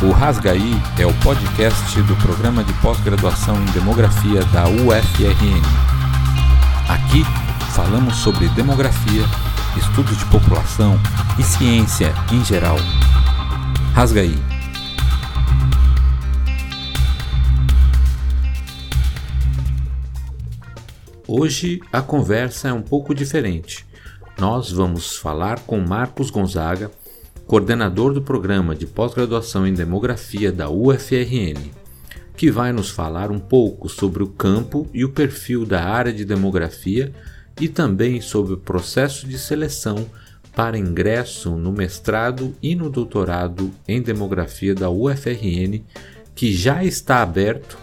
O Rasgaí é o podcast do programa de pós-graduação em demografia da UFRN. Aqui falamos sobre demografia, estudos de população e ciência em geral. Rasgaí. Hoje a conversa é um pouco diferente. Nós vamos falar com Marcos Gonzaga, coordenador do programa de pós-graduação em demografia da UFRN, que vai nos falar um pouco sobre o campo e o perfil da área de demografia e também sobre o processo de seleção para ingresso no mestrado e no doutorado em demografia da UFRN, que já está aberto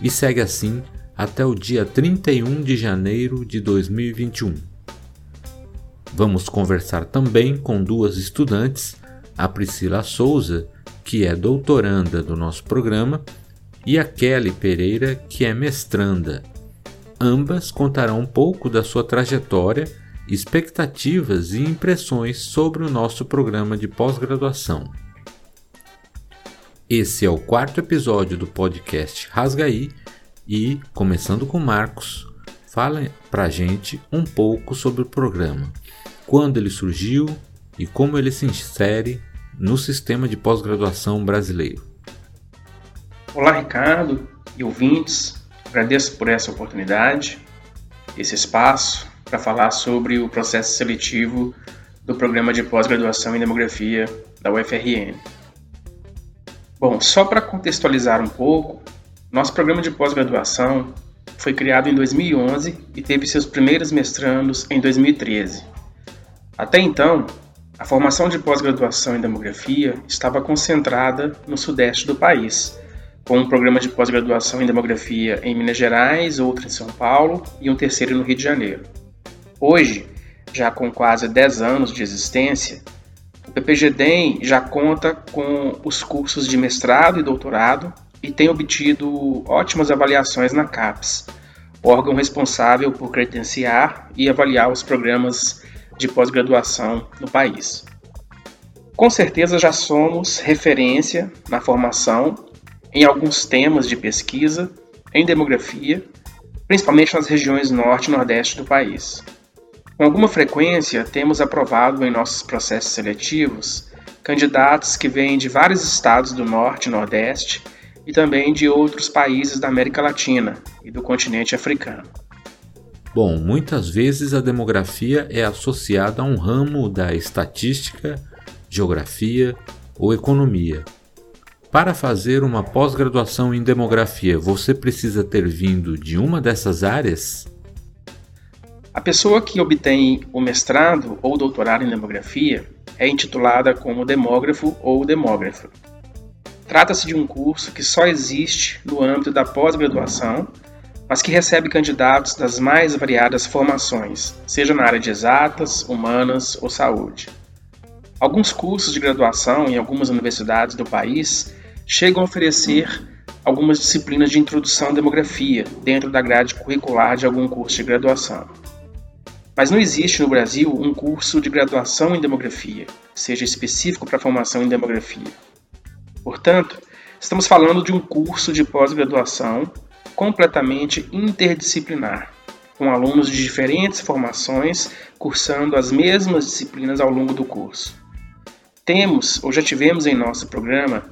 e segue assim até o dia 31 de janeiro de 2021. Vamos conversar também com duas estudantes a Priscila Souza, que é doutoranda do nosso programa, e a Kelly Pereira, que é mestranda. Ambas contarão um pouco da sua trajetória, expectativas e impressões sobre o nosso programa de pós-graduação. Esse é o quarto episódio do podcast Rasgaí e, começando com Marcos, fala pra gente um pouco sobre o programa, quando ele surgiu e como ele se insere no sistema de pós-graduação brasileiro. Olá, Ricardo e ouvintes. Agradeço por essa oportunidade, esse espaço para falar sobre o processo seletivo do programa de pós-graduação em demografia da UFRN. Bom, só para contextualizar um pouco, nosso programa de pós-graduação foi criado em 2011 e teve seus primeiros mestrandos em 2013. Até então, a formação de pós-graduação em demografia estava concentrada no sudeste do país, com um programa de pós-graduação em demografia em Minas Gerais, outro em São Paulo e um terceiro no Rio de Janeiro. Hoje, já com quase 10 anos de existência, o PPGDEM já conta com os cursos de mestrado e doutorado e tem obtido ótimas avaliações na CAPES, órgão responsável por credenciar e avaliar os programas de pós-graduação no país. Com certeza já somos referência na formação em alguns temas de pesquisa em demografia, principalmente nas regiões norte e nordeste do país. Com alguma frequência, temos aprovado em nossos processos seletivos candidatos que vêm de vários estados do norte e nordeste e também de outros países da América Latina e do continente africano. Bom, muitas vezes a demografia é associada a um ramo da estatística, geografia ou economia. Para fazer uma pós-graduação em demografia, você precisa ter vindo de uma dessas áreas? A pessoa que obtém o mestrado ou doutorado em demografia é intitulada como demógrafo ou demógrafa. Trata-se de um curso que só existe no âmbito da pós-graduação mas que recebe candidatos das mais variadas formações, seja na área de exatas, humanas ou saúde. Alguns cursos de graduação em algumas universidades do país chegam a oferecer algumas disciplinas de introdução à demografia dentro da grade curricular de algum curso de graduação. Mas não existe no Brasil um curso de graduação em demografia, seja específico para a formação em demografia. Portanto, estamos falando de um curso de pós-graduação completamente interdisciplinar, com alunos de diferentes formações cursando as mesmas disciplinas ao longo do curso. Temos, ou já tivemos em nosso programa,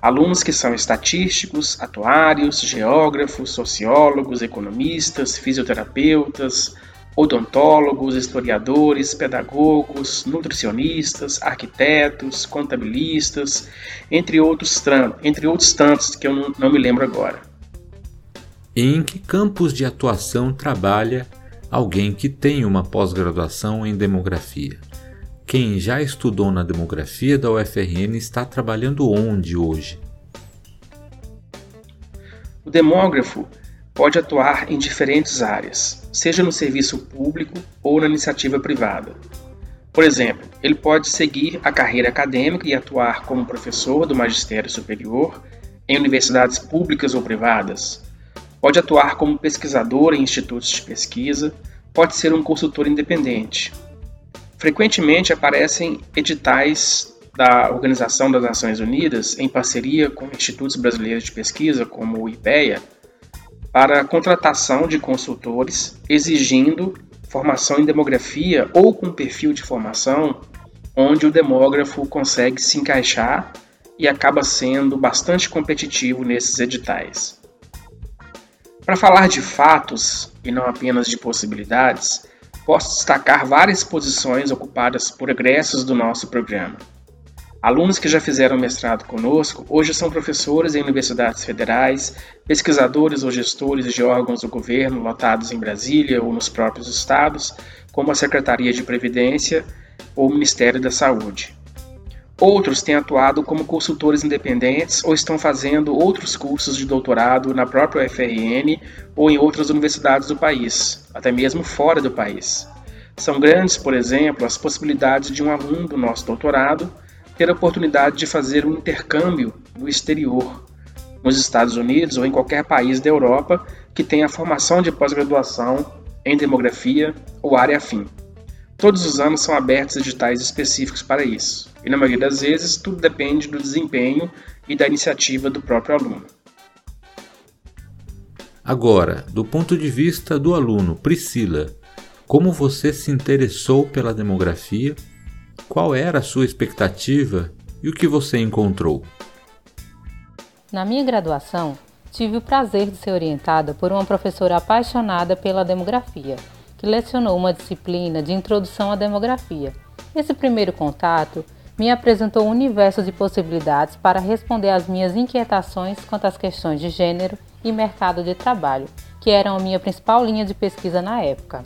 alunos que são estatísticos, atuários, geógrafos, sociólogos, economistas, fisioterapeutas, odontólogos, historiadores, pedagogos, nutricionistas, arquitetos, contabilistas, entre outros, entre outros tantos que eu não, não me lembro agora. Em que campos de atuação trabalha alguém que tem uma pós-graduação em demografia? Quem já estudou na demografia da UFRN está trabalhando onde hoje? O demógrafo pode atuar em diferentes áreas, seja no serviço público ou na iniciativa privada. Por exemplo, ele pode seguir a carreira acadêmica e atuar como professor do magistério superior em universidades públicas ou privadas, Pode atuar como pesquisador em institutos de pesquisa, pode ser um consultor independente. Frequentemente aparecem editais da Organização das Nações Unidas, em parceria com institutos brasileiros de pesquisa, como o IPEA, para a contratação de consultores exigindo formação em demografia ou com perfil de formação onde o demógrafo consegue se encaixar e acaba sendo bastante competitivo nesses editais. Para falar de fatos e não apenas de possibilidades, posso destacar várias posições ocupadas por egressos do nosso programa. Alunos que já fizeram mestrado conosco hoje são professores em universidades federais, pesquisadores ou gestores de órgãos do governo lotados em Brasília ou nos próprios estados, como a Secretaria de Previdência ou o Ministério da Saúde. Outros têm atuado como consultores independentes ou estão fazendo outros cursos de doutorado na própria UFRN ou em outras universidades do país, até mesmo fora do país. São grandes, por exemplo, as possibilidades de um aluno do nosso doutorado ter a oportunidade de fazer um intercâmbio no exterior, nos Estados Unidos ou em qualquer país da Europa que tenha formação de pós-graduação em demografia ou área afim. Todos os anos são abertos editais específicos para isso, e na maioria das vezes tudo depende do desempenho e da iniciativa do próprio aluno. Agora, do ponto de vista do aluno, Priscila, como você se interessou pela demografia qual era a sua expectativa e o que você encontrou? Na minha graduação, tive o prazer de ser orientada por uma professora apaixonada pela demografia, que lecionou uma disciplina de introdução à demografia. Esse primeiro contato me apresentou um universo de possibilidades para responder às minhas inquietações quanto às questões de gênero e mercado de trabalho, que eram a minha principal linha de pesquisa na época.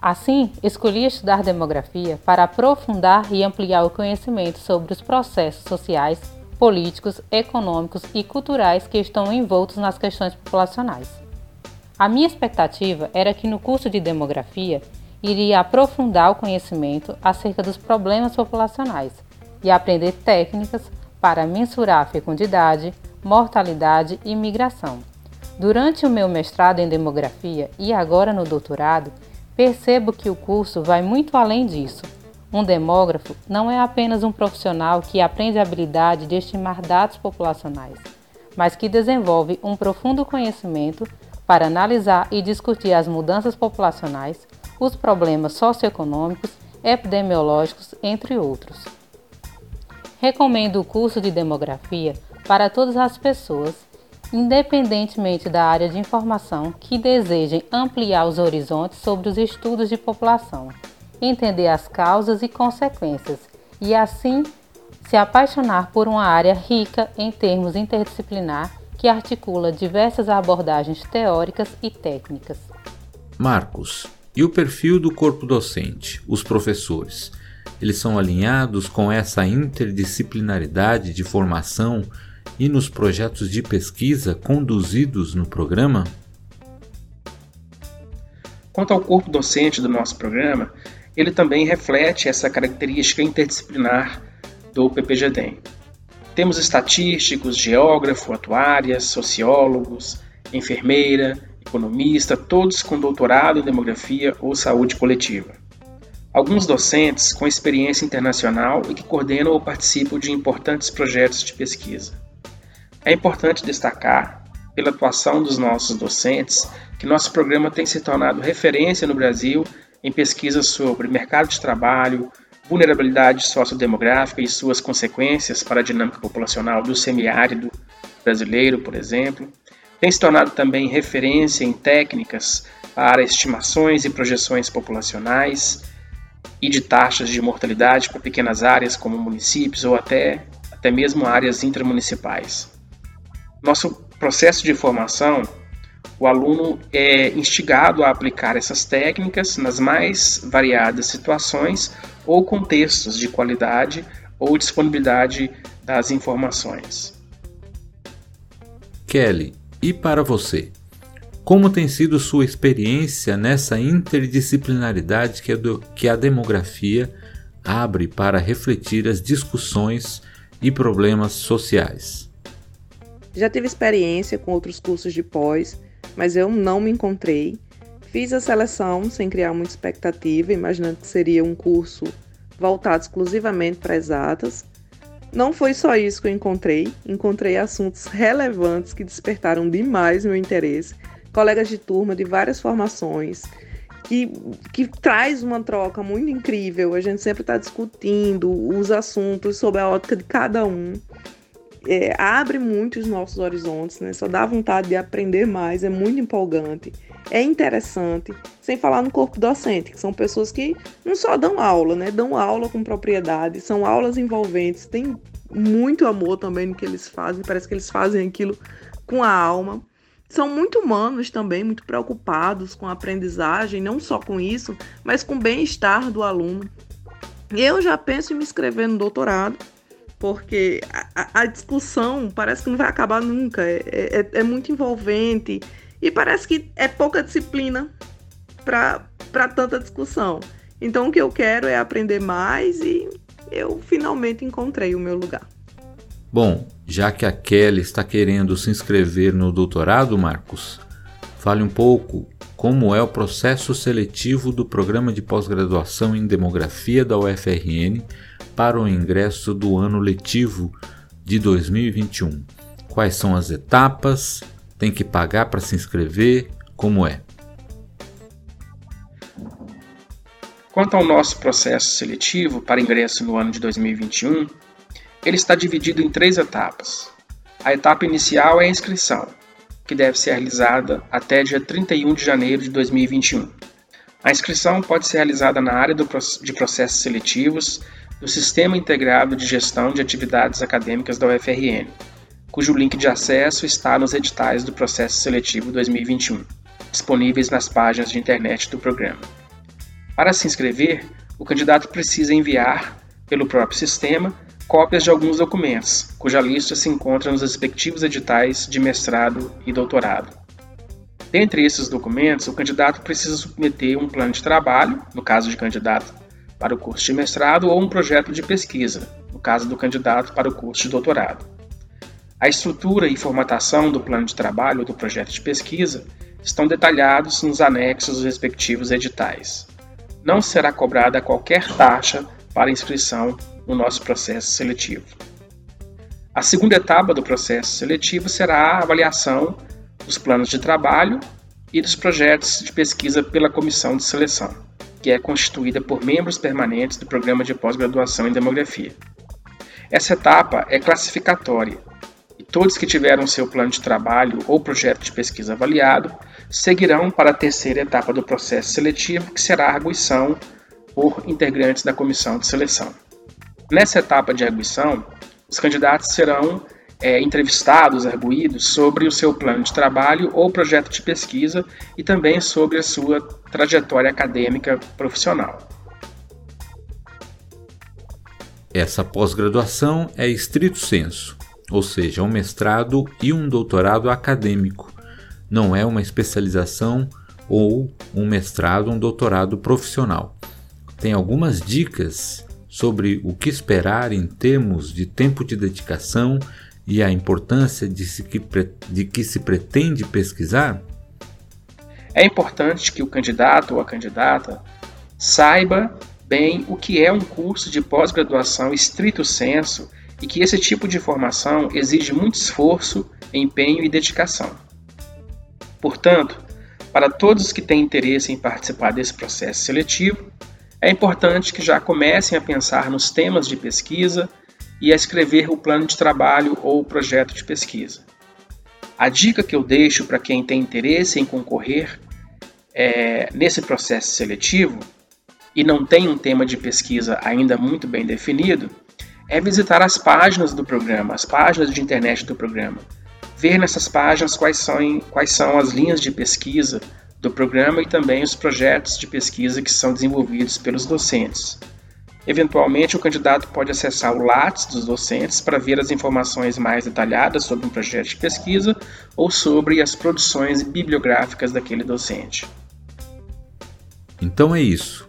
Assim, escolhi estudar demografia para aprofundar e ampliar o conhecimento sobre os processos sociais, políticos, econômicos e culturais que estão envoltos nas questões populacionais. A minha expectativa era que no curso de demografia iria aprofundar o conhecimento acerca dos problemas populacionais e aprender técnicas para mensurar a fecundidade, mortalidade e migração. Durante o meu mestrado em demografia e agora no doutorado, Percebo que o curso vai muito além disso. Um demógrafo não é apenas um profissional que aprende a habilidade de estimar dados populacionais, mas que desenvolve um profundo conhecimento para analisar e discutir as mudanças populacionais, os problemas socioeconômicos, epidemiológicos, entre outros. Recomendo o curso de demografia para todas as pessoas independentemente da área de informação, que desejem ampliar os horizontes sobre os estudos de população, entender as causas e consequências e, assim, se apaixonar por uma área rica em termos interdisciplinar que articula diversas abordagens teóricas e técnicas. Marcos, e o perfil do corpo docente, os professores? Eles são alinhados com essa interdisciplinaridade de formação e nos projetos de pesquisa conduzidos no programa? Quanto ao corpo docente do nosso programa, ele também reflete essa característica interdisciplinar do PPGDEM. Temos estatísticos, geógrafo, atuárias, sociólogos, enfermeira, economista, todos com doutorado em demografia ou saúde coletiva. Alguns docentes com experiência internacional e que coordenam ou participam de importantes projetos de pesquisa. É importante destacar, pela atuação dos nossos docentes, que nosso programa tem se tornado referência no Brasil em pesquisas sobre mercado de trabalho, vulnerabilidade sociodemográfica e suas consequências para a dinâmica populacional do semiárido brasileiro, por exemplo. Tem se tornado também referência em técnicas para estimações e projeções populacionais e de taxas de mortalidade para pequenas áreas como municípios ou até, até mesmo áreas intramunicipais. Nosso processo de formação, o aluno é instigado a aplicar essas técnicas nas mais variadas situações ou contextos de qualidade ou disponibilidade das informações. Kelly, e para você? Como tem sido sua experiência nessa interdisciplinaridade que a, do, que a demografia abre para refletir as discussões e problemas sociais? Já tive experiência com outros cursos de pós, mas eu não me encontrei. Fiz a seleção sem criar muita expectativa, imaginando que seria um curso voltado exclusivamente para exatas, Não foi só isso que eu encontrei, encontrei assuntos relevantes que despertaram demais meu interesse, colegas de turma de várias formações, que, que traz uma troca muito incrível. A gente sempre está discutindo os assuntos sob a ótica de cada um. É, abre muito os nossos horizontes, né? Só dá vontade de aprender mais, é muito empolgante, é interessante, sem falar no corpo docente, que são pessoas que não só dão aula, né? Dão aula com propriedade, são aulas envolventes, tem muito amor também no que eles fazem, parece que eles fazem aquilo com a alma são muito humanos também, muito preocupados com a aprendizagem, não só com isso, mas com o bem-estar do aluno. Eu já penso em me inscrever no doutorado, porque a, a discussão parece que não vai acabar nunca, é, é, é muito envolvente e parece que é pouca disciplina para tanta discussão. Então, o que eu quero é aprender mais e eu finalmente encontrei o meu lugar. Bom, já que a Kelly está querendo se inscrever no doutorado, Marcos, fale um pouco como é o processo seletivo do programa de pós-graduação em demografia da UFRN para o ingresso do ano letivo de 2021. Quais são as etapas? Tem que pagar para se inscrever? Como é? Quanto ao nosso processo seletivo para ingresso no ano de 2021, ele está dividido em três etapas. A etapa inicial é a inscrição, que deve ser realizada até dia 31 de janeiro de 2021. A inscrição pode ser realizada na área de processos seletivos do Sistema Integrado de Gestão de Atividades Acadêmicas da UFRN, cujo link de acesso está nos editais do processo seletivo 2021, disponíveis nas páginas de internet do programa. Para se inscrever, o candidato precisa enviar, pelo próprio sistema, cópias de alguns documentos, cuja lista se encontra nos respectivos editais de mestrado e doutorado. Dentre esses documentos, o candidato precisa submeter um plano de trabalho, no caso de candidato para o curso de mestrado, ou um projeto de pesquisa, no caso do candidato para o curso de doutorado. A estrutura e formatação do plano de trabalho ou do projeto de pesquisa estão detalhados nos anexos dos respectivos editais. Não será cobrada qualquer taxa para inscrição no nosso processo seletivo. A segunda etapa do processo seletivo será a avaliação dos planos de trabalho e dos projetos de pesquisa pela comissão de seleção, que é constituída por membros permanentes do programa de pós-graduação em demografia. Essa etapa é classificatória e todos que tiveram seu plano de trabalho ou projeto de pesquisa avaliado seguirão para a terceira etapa do processo seletivo, que será a arguição por integrantes da comissão de seleção. Nessa etapa de arguição, os candidatos serão é, entrevistados, arguídos sobre o seu plano de trabalho ou projeto de pesquisa e também sobre a sua trajetória acadêmica profissional. Essa pós-graduação é estrito senso, ou seja, um mestrado e um doutorado acadêmico. Não é uma especialização ou um mestrado, um doutorado profissional tem algumas dicas sobre o que esperar em termos de tempo de dedicação e a importância de, se que, de que se pretende pesquisar? É importante que o candidato ou a candidata saiba bem o que é um curso de pós-graduação estrito senso e que esse tipo de formação exige muito esforço, empenho e dedicação. Portanto, para todos que têm interesse em participar desse processo seletivo, é importante que já comecem a pensar nos temas de pesquisa e a escrever o plano de trabalho ou o projeto de pesquisa. A dica que eu deixo para quem tem interesse em concorrer é, nesse processo seletivo e não tem um tema de pesquisa ainda muito bem definido é visitar as páginas do programa, as páginas de internet do programa. Ver nessas páginas quais são, quais são as linhas de pesquisa do programa e também os projetos de pesquisa que são desenvolvidos pelos docentes. Eventualmente, o candidato pode acessar o Lattes dos docentes para ver as informações mais detalhadas sobre um projeto de pesquisa ou sobre as produções bibliográficas daquele docente. Então é isso.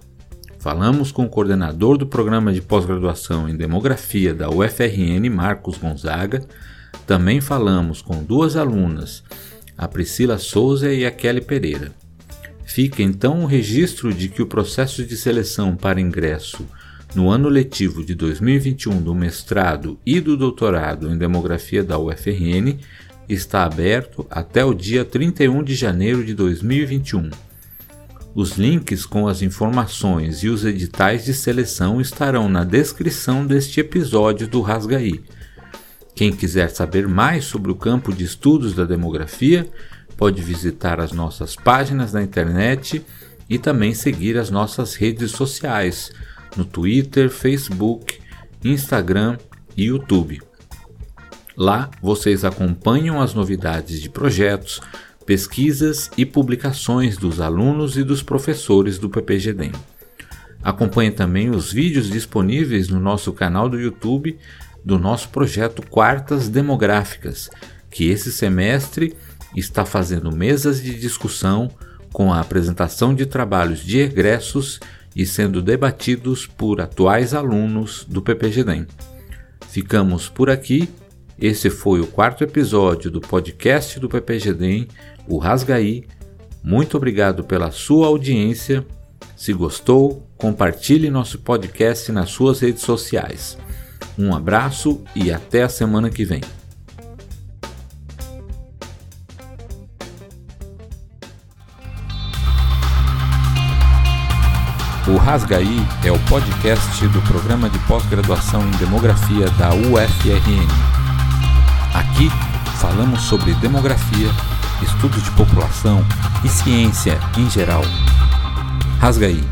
Falamos com o coordenador do programa de pós-graduação em demografia da UFRN, Marcos Gonzaga. Também falamos com duas alunas, a Priscila Souza e a Kelly Pereira. Fica então o registro de que o processo de seleção para ingresso no ano letivo de 2021 do mestrado e do doutorado em demografia da UFRN está aberto até o dia 31 de janeiro de 2021. Os links com as informações e os editais de seleção estarão na descrição deste episódio do Rasgaí. Quem quiser saber mais sobre o campo de estudos da demografia, pode visitar as nossas páginas na internet e também seguir as nossas redes sociais no Twitter, Facebook, Instagram e YouTube. Lá vocês acompanham as novidades de projetos, pesquisas e publicações dos alunos e dos professores do PPGDEM. Acompanhe também os vídeos disponíveis no nosso canal do YouTube do nosso projeto Quartas Demográficas, que esse semestre está fazendo mesas de discussão com a apresentação de trabalhos de egressos e sendo debatidos por atuais alunos do PPGDEM. Ficamos por aqui. Esse foi o quarto episódio do podcast do PPGDEM, o Rasgaí. Muito obrigado pela sua audiência. Se gostou, compartilhe nosso podcast nas suas redes sociais. Um abraço e até a semana que vem. O Rasgaí é o podcast do programa de pós-graduação em demografia da UFRN. Aqui falamos sobre demografia, estudos de população e ciência em geral. Rasgaí